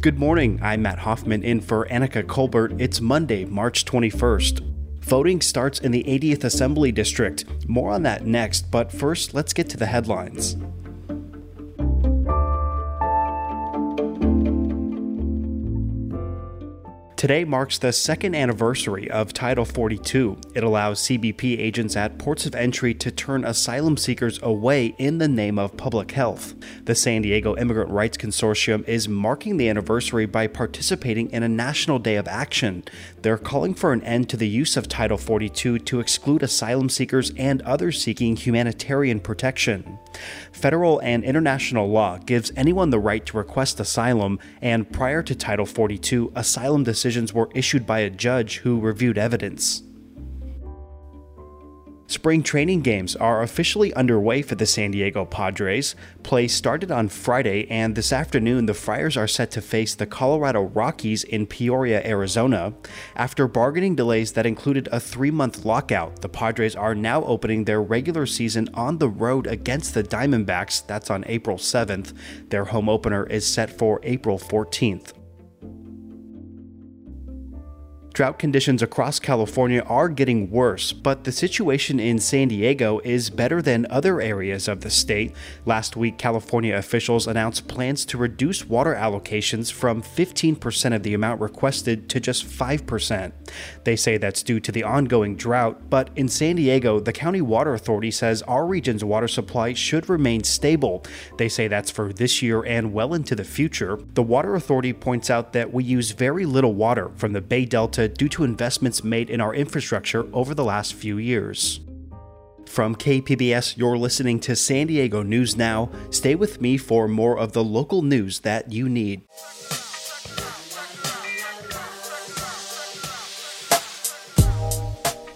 Good morning. I'm Matt Hoffman in for Anica Colbert. It's Monday, March 21st. Voting starts in the 80th Assembly District. More on that next, but first, let's get to the headlines. Today marks the second anniversary of Title 42. It allows CBP agents at ports of entry to turn asylum seekers away in the name of public health. The San Diego Immigrant Rights Consortium is marking the anniversary by participating in a national day of action. They're calling for an end to the use of Title 42 to exclude asylum seekers and others seeking humanitarian protection. Federal and international law gives anyone the right to request asylum, and prior to Title 42, asylum decisions decisions were issued by a judge who reviewed evidence. Spring training games are officially underway for the San Diego Padres. Play started on Friday, and this afternoon the Friars are set to face the Colorado Rockies in Peoria, Arizona. After bargaining delays that included a three month lockout, the Padres are now opening their regular season on the road against the Diamondbacks. That's on April 7th. Their home opener is set for April 14th. Drought conditions across California are getting worse, but the situation in San Diego is better than other areas of the state. Last week, California officials announced plans to reduce water allocations from 15% of the amount requested to just 5%. They say that's due to the ongoing drought, but in San Diego, the County Water Authority says our region's water supply should remain stable. They say that's for this year and well into the future. The Water Authority points out that we use very little water from the Bay Delta due to investments made in our infrastructure over the last few years. From KPBS, you're listening to San Diego News Now. Stay with me for more of the local news that you need.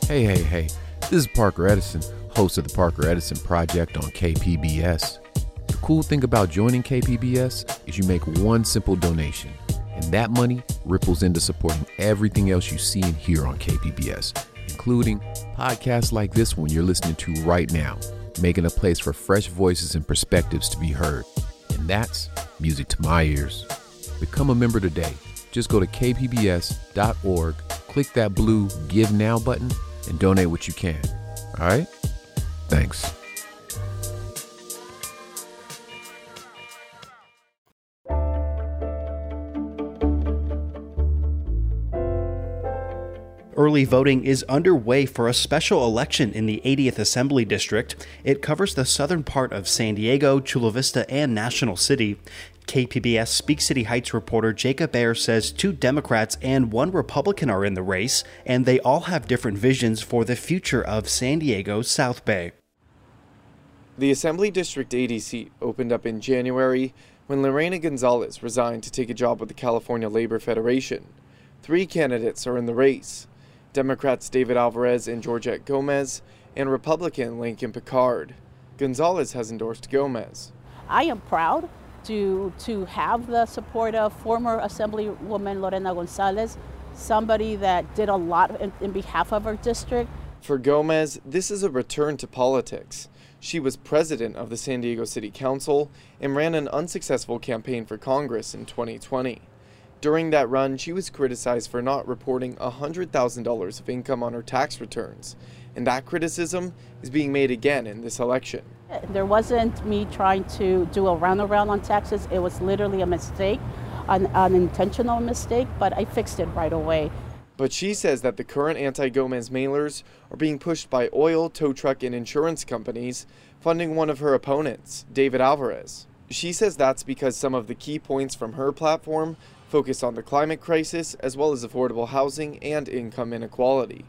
Hey, hey, hey. This is Parker Edison, host of the Parker Edison Project on KPBS. The cool thing about joining KPBS is you make one simple donation and that money ripples into supporting everything else you see and hear on KPBS, including podcasts like this one you're listening to right now, making a place for fresh voices and perspectives to be heard. And that's music to my ears. Become a member today. Just go to kpbs.org, click that blue Give Now button, and donate what you can. All right? Thanks. Early voting is underway for a special election in the 80th Assembly District. It covers the southern part of San Diego, Chula Vista, and National City. KPBS Speak City Heights reporter Jacob Aere says two Democrats and one Republican are in the race, and they all have different visions for the future of San Diego's South Bay. The Assembly District 80 seat opened up in January when Lorena Gonzalez resigned to take a job with the California Labor Federation. Three candidates are in the race Democrats David Alvarez and Georgette Gomez, and Republican Lincoln Pickard. Gonzalez has endorsed Gomez. I am proud to, to have the support of former Assemblywoman Lorena Gonzalez, somebody that did a lot in, in behalf of our district. For Gomez, this is a return to politics. She was president of the San Diego City Council and ran an unsuccessful campaign for Congress in 2020. During that run, she was criticized for not reporting $100,000 of income on her tax returns, and that criticism is being made again in this election. There wasn't me trying to do a roundaround on taxes, it was literally a mistake, an unintentional mistake, but I fixed it right away. But she says that the current anti Gomez mailers are being pushed by oil, tow truck, and insurance companies, funding one of her opponents, David Alvarez. She says that's because some of the key points from her platform focus on the climate crisis as well as affordable housing and income inequality.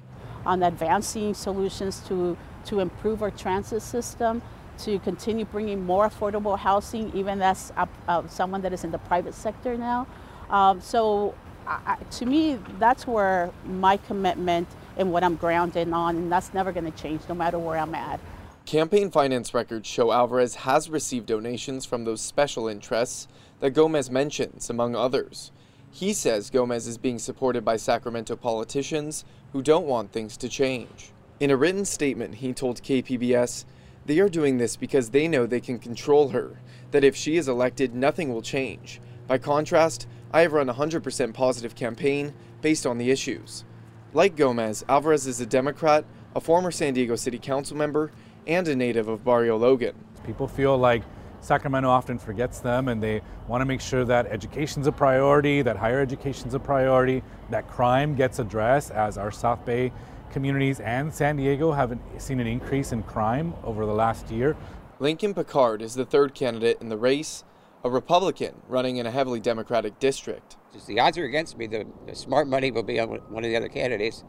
On advancing solutions to, to improve our transit system, to continue bringing more affordable housing, even as uh, someone that is in the private sector now. Um, so, I, to me, that's where my commitment and what I'm grounded on, and that's never going to change no matter where I'm at. Campaign finance records show Alvarez has received donations from those special interests that Gomez mentions, among others. He says Gomez is being supported by Sacramento politicians who don't want things to change. In a written statement, he told KPBS, they are doing this because they know they can control her, that if she is elected, nothing will change. By contrast, I have run a 100% positive campaign based on the issues. Like Gomez, Alvarez is a Democrat, a former San Diego City Council member, and a native of Barrio Logan. People feel like Sacramento often forgets them and they want to make sure that education's a priority, that higher education's a priority, that crime gets addressed as our South Bay communities and San Diego have seen an increase in crime over the last year. Lincoln Pickard is the third candidate in the race, a Republican running in a heavily Democratic district. The odds are against me. The, the smart money will be on one of the other candidates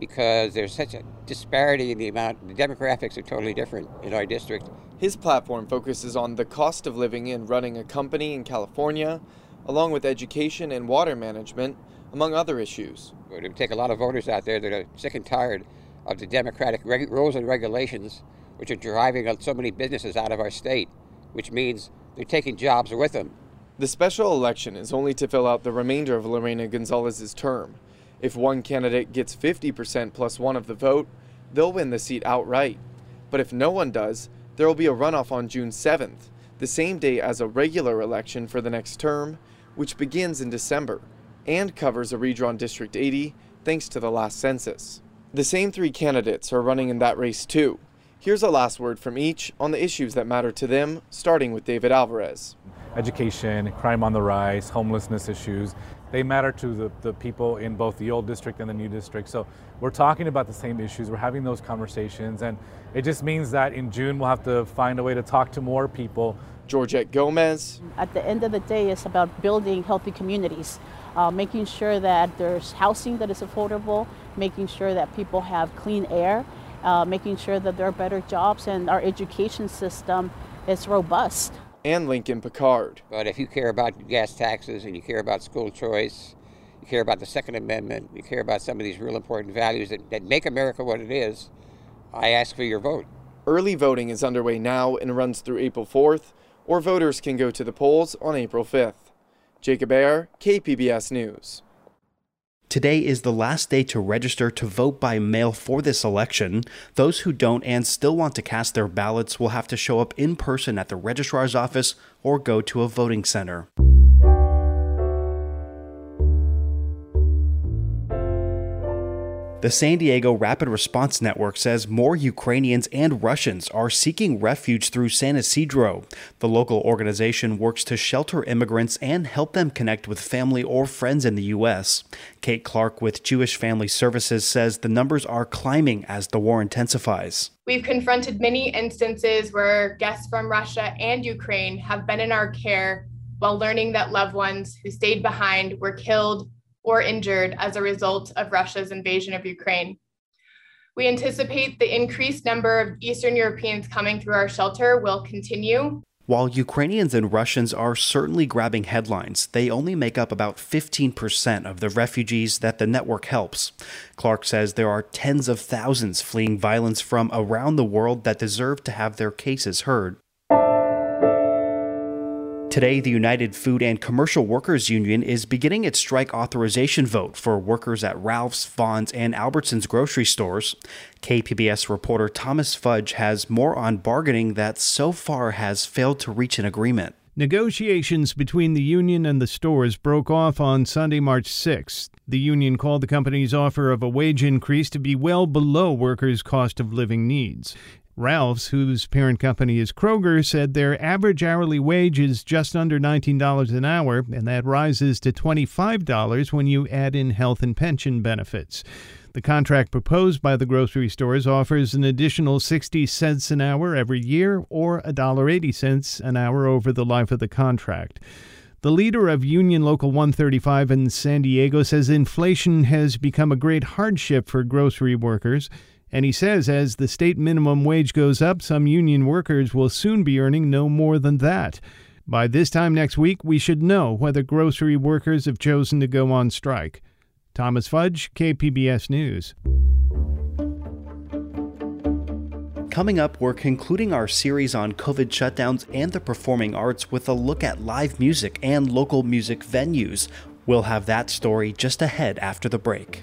because there's such a disparity in the amount, the demographics are totally different in our district. His platform focuses on the cost of living and running a company in California, along with education and water management, among other issues. It would take a lot of voters out there that are sick and tired of the democratic rules and regulations which are driving so many businesses out of our state, which means they're taking jobs with them. The special election is only to fill out the remainder of Lorena Gonzalez's term. If one candidate gets 50% plus one of the vote, they'll win the seat outright. But if no one does, there will be a runoff on June 7th, the same day as a regular election for the next term, which begins in December and covers a redrawn District 80 thanks to the last census. The same three candidates are running in that race too. Here's a last word from each on the issues that matter to them, starting with David Alvarez. Education, crime on the rise, homelessness issues, they matter to the, the people in both the old district and the new district. So we're talking about the same issues, we're having those conversations, and it just means that in June we'll have to find a way to talk to more people. Georgette Gomez. At the end of the day, it's about building healthy communities, uh, making sure that there's housing that is affordable, making sure that people have clean air, uh, making sure that there are better jobs, and our education system is robust and Lincoln Pickard. But if you care about gas taxes and you care about school choice, you care about the Second Amendment, you care about some of these real important values that, that make America what it is, I ask for your vote. Early voting is underway now and runs through April 4th, or voters can go to the polls on April 5th. Jacob Aere, KPBS News. Today is the last day to register to vote by mail for this election. Those who don't and still want to cast their ballots will have to show up in person at the registrar's office or go to a voting center. The San Diego Rapid Response Network says more Ukrainians and Russians are seeking refuge through San Isidro. The local organization works to shelter immigrants and help them connect with family or friends in the U.S. Kate Clark with Jewish Family Services says the numbers are climbing as the war intensifies. We've confronted many instances where guests from Russia and Ukraine have been in our care while learning that loved ones who stayed behind were killed or injured as a result of Russia's invasion of Ukraine. We anticipate the increased number of Eastern Europeans coming through our shelter will continue. While Ukrainians and Russians are certainly grabbing headlines, they only make up about 15% of the refugees that the network helps. Clark says there are tens of thousands fleeing violence from around the world that deserve to have their cases heard. Today, the United Food and Commercial Workers Union is beginning its strike authorization vote for workers at Ralph's, Vons, and Albertsons grocery stores. KPBS reporter Thomas Fudge has more on bargaining that so far has failed to reach an agreement. Negotiations between the union and the stores broke off on Sunday, March 6th. The union called the company's offer of a wage increase to be well below workers' cost of living needs. Ralph's, whose parent company is Kroger, said their average hourly wage is just under $19 an hour, and that rises to $25 when you add in health and pension benefits. The contract proposed by the grocery stores offers an additional 60 cents an hour every year or $1.80 an hour over the life of the contract. The leader of Union Local 135 in San Diego says inflation has become a great hardship for grocery workers. And he says as the state minimum wage goes up, some union workers will soon be earning no more than that. By this time next week, we should know whether grocery workers have chosen to go on strike. Thomas Fudge, KPBS News. Coming up, we're concluding our series on COVID shutdowns and the performing arts with a look at live music and local music venues. We'll have that story just ahead after the break.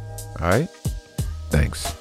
All right? Thanks.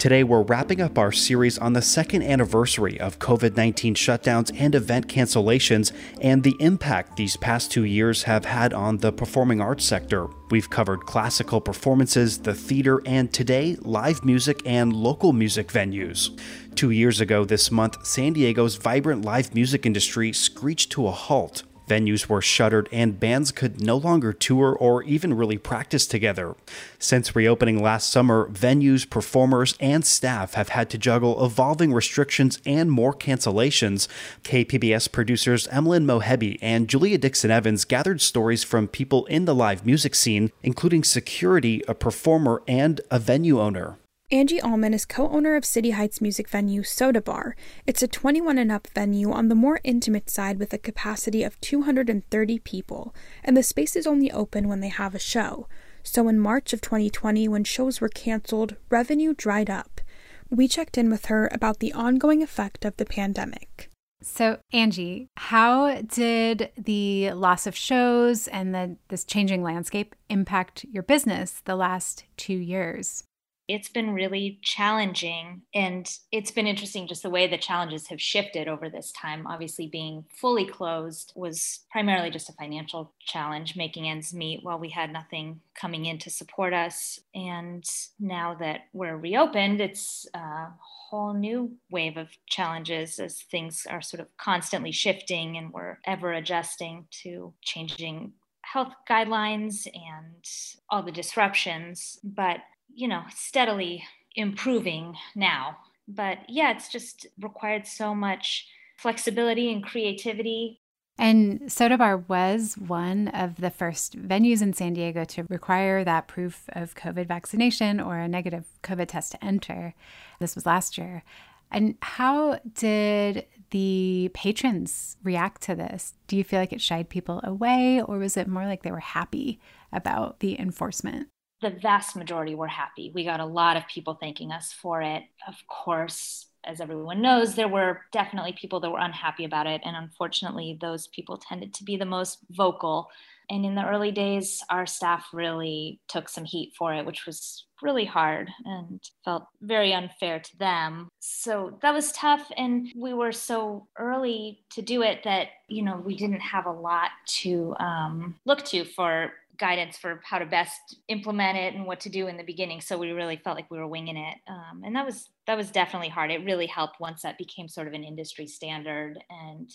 Today, we're wrapping up our series on the second anniversary of COVID 19 shutdowns and event cancellations and the impact these past two years have had on the performing arts sector. We've covered classical performances, the theater, and today, live music and local music venues. Two years ago this month, San Diego's vibrant live music industry screeched to a halt. Venues were shuttered and bands could no longer tour or even really practice together. Since reopening last summer, venues, performers, and staff have had to juggle evolving restrictions and more cancellations. KPBS producers Emilyn Mohebbi and Julia Dixon Evans gathered stories from people in the live music scene, including security, a performer, and a venue owner. Angie Allman is co owner of City Heights music venue Soda Bar. It's a 21 and up venue on the more intimate side with a capacity of 230 people, and the space is only open when they have a show. So in March of 2020, when shows were canceled, revenue dried up. We checked in with her about the ongoing effect of the pandemic. So, Angie, how did the loss of shows and the, this changing landscape impact your business the last two years? It's been really challenging and it's been interesting just the way the challenges have shifted over this time. Obviously being fully closed was primarily just a financial challenge making ends meet while we had nothing coming in to support us. And now that we're reopened it's a whole new wave of challenges as things are sort of constantly shifting and we're ever adjusting to changing health guidelines and all the disruptions. But you know, steadily improving now. But yeah, it's just required so much flexibility and creativity. And Soda Bar was one of the first venues in San Diego to require that proof of COVID vaccination or a negative COVID test to enter. This was last year. And how did the patrons react to this? Do you feel like it shied people away, or was it more like they were happy about the enforcement? The vast majority were happy. We got a lot of people thanking us for it. Of course, as everyone knows, there were definitely people that were unhappy about it. And unfortunately, those people tended to be the most vocal. And in the early days, our staff really took some heat for it, which was really hard and felt very unfair to them. So that was tough. And we were so early to do it that, you know, we didn't have a lot to um, look to for guidance for how to best implement it and what to do in the beginning. So we really felt like we were winging it, um, and that was that was definitely hard. It really helped once that became sort of an industry standard, and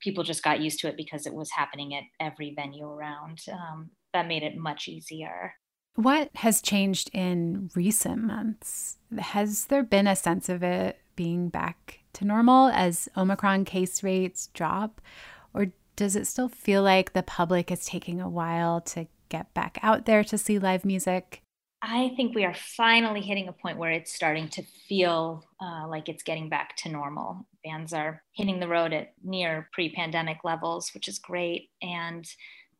people just got used to it because it was happening at every venue around. Um, that made it much easier. What has changed in recent months? Has there been a sense of it being back to normal as Omicron case rates drop? Or does it still feel like the public is taking a while to get back out there to see live music? I think we are finally hitting a point where it's starting to feel uh, like it's getting back to normal. Bands are hitting the road at near pre pandemic levels, which is great. And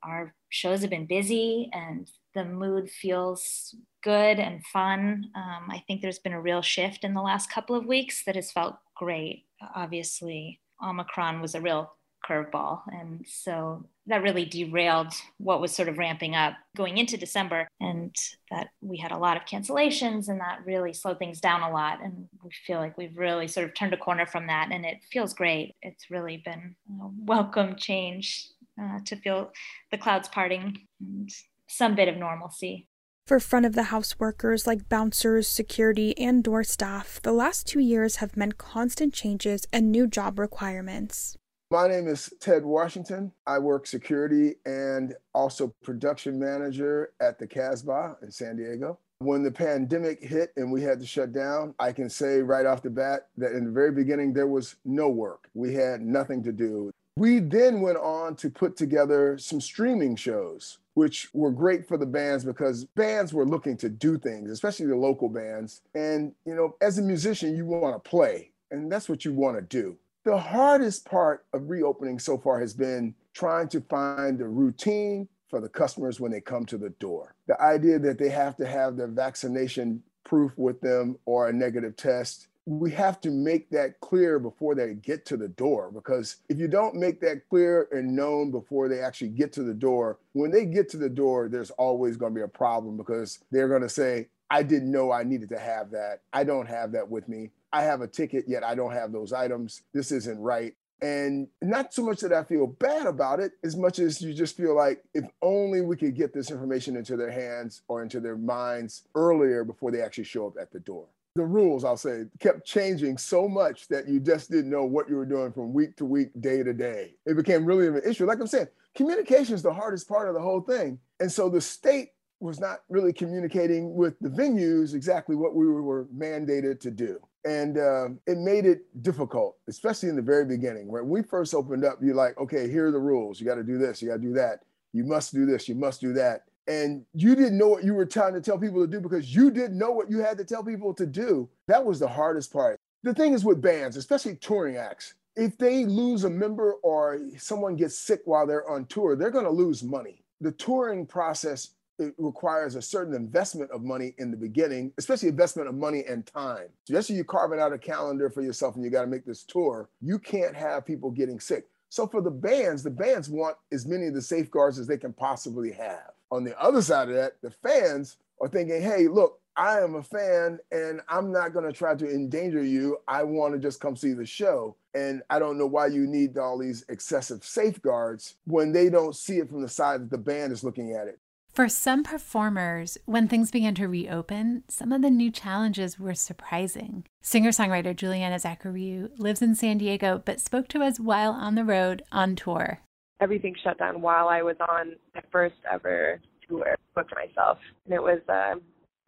our shows have been busy and the mood feels good and fun. Um, I think there's been a real shift in the last couple of weeks that has felt great. Obviously, Omicron was a real curveball. And so that really derailed what was sort of ramping up going into December. And that we had a lot of cancellations and that really slowed things down a lot. And we feel like we've really sort of turned a corner from that. And it feels great. It's really been a welcome change uh, to feel the clouds parting and some bit of normalcy. For front of the house workers like bouncers, security, and door staff, the last two years have meant constant changes and new job requirements. My name is Ted Washington. I work security and also production manager at the Casbah in San Diego. When the pandemic hit and we had to shut down, I can say right off the bat that in the very beginning, there was no work. We had nothing to do. We then went on to put together some streaming shows, which were great for the bands because bands were looking to do things, especially the local bands. And, you know, as a musician, you want to play, and that's what you want to do. The hardest part of reopening so far has been trying to find the routine for the customers when they come to the door. The idea that they have to have their vaccination proof with them or a negative test we have to make that clear before they get to the door because if you don't make that clear and known before they actually get to the door when they get to the door there's always going to be a problem because they're going to say i didn't know i needed to have that i don't have that with me i have a ticket yet i don't have those items this isn't right and not so much that I feel bad about it, as much as you just feel like if only we could get this information into their hands or into their minds earlier before they actually show up at the door the rules, I'll say, kept changing so much that you just didn't know what you were doing from week to week, day to day. It became really an issue. Like I'm saying, communication is the hardest part of the whole thing. And so the state was not really communicating with the venues exactly what we were mandated to do. And uh, it made it difficult, especially in the very beginning. When we first opened up, you're like, okay, here are the rules. You got to do this, you got to do that. You must do this, you must do that and you didn't know what you were trying to tell people to do because you didn't know what you had to tell people to do. That was the hardest part. The thing is with bands, especially touring acts, if they lose a member or someone gets sick while they're on tour, they're going to lose money. The touring process it requires a certain investment of money in the beginning, especially investment of money and time. So just so you're carving out a calendar for yourself and you got to make this tour, you can't have people getting sick. So for the bands, the bands want as many of the safeguards as they can possibly have. On the other side of that, the fans are thinking, hey, look, I am a fan and I'm not going to try to endanger you. I want to just come see the show. And I don't know why you need all these excessive safeguards when they don't see it from the side that the band is looking at it. For some performers, when things began to reopen, some of the new challenges were surprising. Singer songwriter Juliana Zachariou lives in San Diego but spoke to us while on the road on tour. Everything shut down while I was on my first ever tour, booked myself. And it was uh,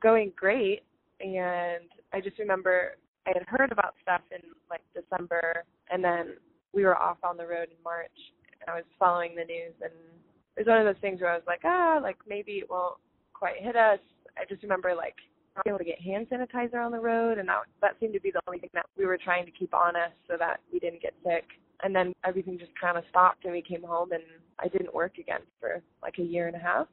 going great. And I just remember I had heard about stuff in like December, and then we were off on the road in March. And I was following the news and it was one of those things where I was like, ah, like maybe it won't quite hit us. I just remember like not being able to get hand sanitizer on the road, and that that seemed to be the only thing that we were trying to keep on us so that we didn't get sick. And then everything just kind of stopped, and we came home, and I didn't work again for like a year and a half.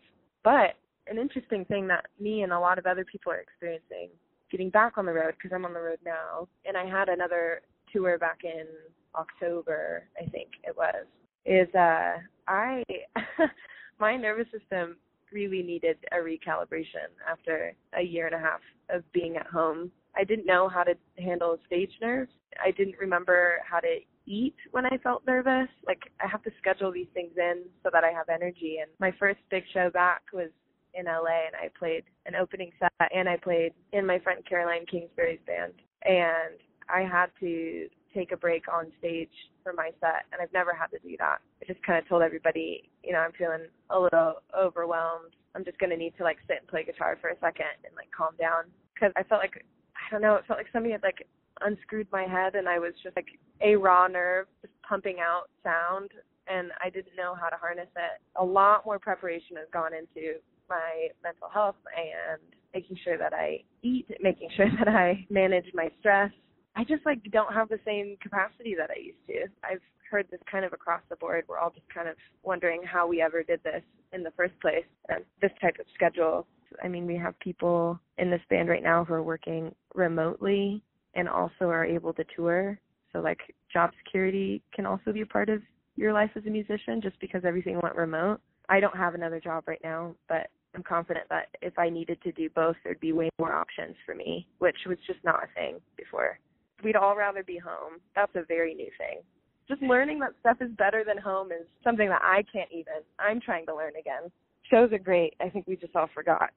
But an interesting thing that me and a lot of other people are experiencing getting back on the road because I'm on the road now, and I had another tour back in October, I think it was, is uh I my nervous system really needed a recalibration after a year and a half of being at home. I didn't know how to handle stage nerves. I didn't remember how to eat when I felt nervous. Like I have to schedule these things in so that I have energy. And my first big show back was in LA and I played an opening set and I played in my friend Caroline Kingsbury's band. And I had to take a break on stage for my set, and I've never had to do that. I just kind of told everybody, you know, I'm feeling a little overwhelmed. I'm just going to need to like sit and play guitar for a second and like calm down because I felt like I don't know, it felt like somebody had like unscrewed my head and I was just like a raw nerve just pumping out sound and I didn't know how to harness it. A lot more preparation has gone into my mental health and making sure that I eat, making sure that I manage my stress, I just like don't have the same capacity that I used to. I've heard this kind of across the board. We're all just kind of wondering how we ever did this in the first place. And this type of schedule. I mean, we have people in this band right now who are working remotely and also are able to tour. So like job security can also be a part of your life as a musician just because everything went remote. I don't have another job right now, but I'm confident that if I needed to do both, there'd be way more options for me, which was just not a thing before we'd all rather be home. That's a very new thing. Just learning that stuff is better than home is something that I can't even. I'm trying to learn again. Shows are great. I think we just all forgot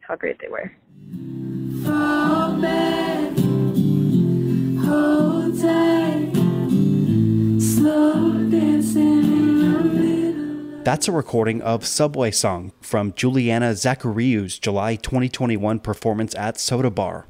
how great they were. That's a recording of Subway Song from Juliana Zachariou's July 2021 performance at Soda Bar.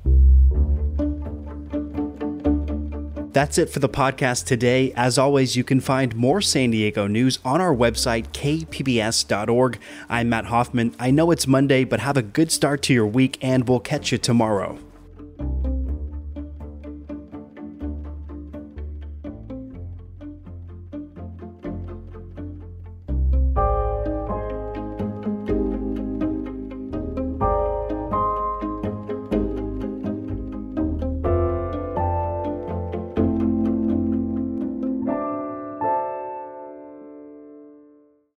That's it for the podcast today. As always, you can find more San Diego news on our website, kpbs.org. I'm Matt Hoffman. I know it's Monday, but have a good start to your week, and we'll catch you tomorrow.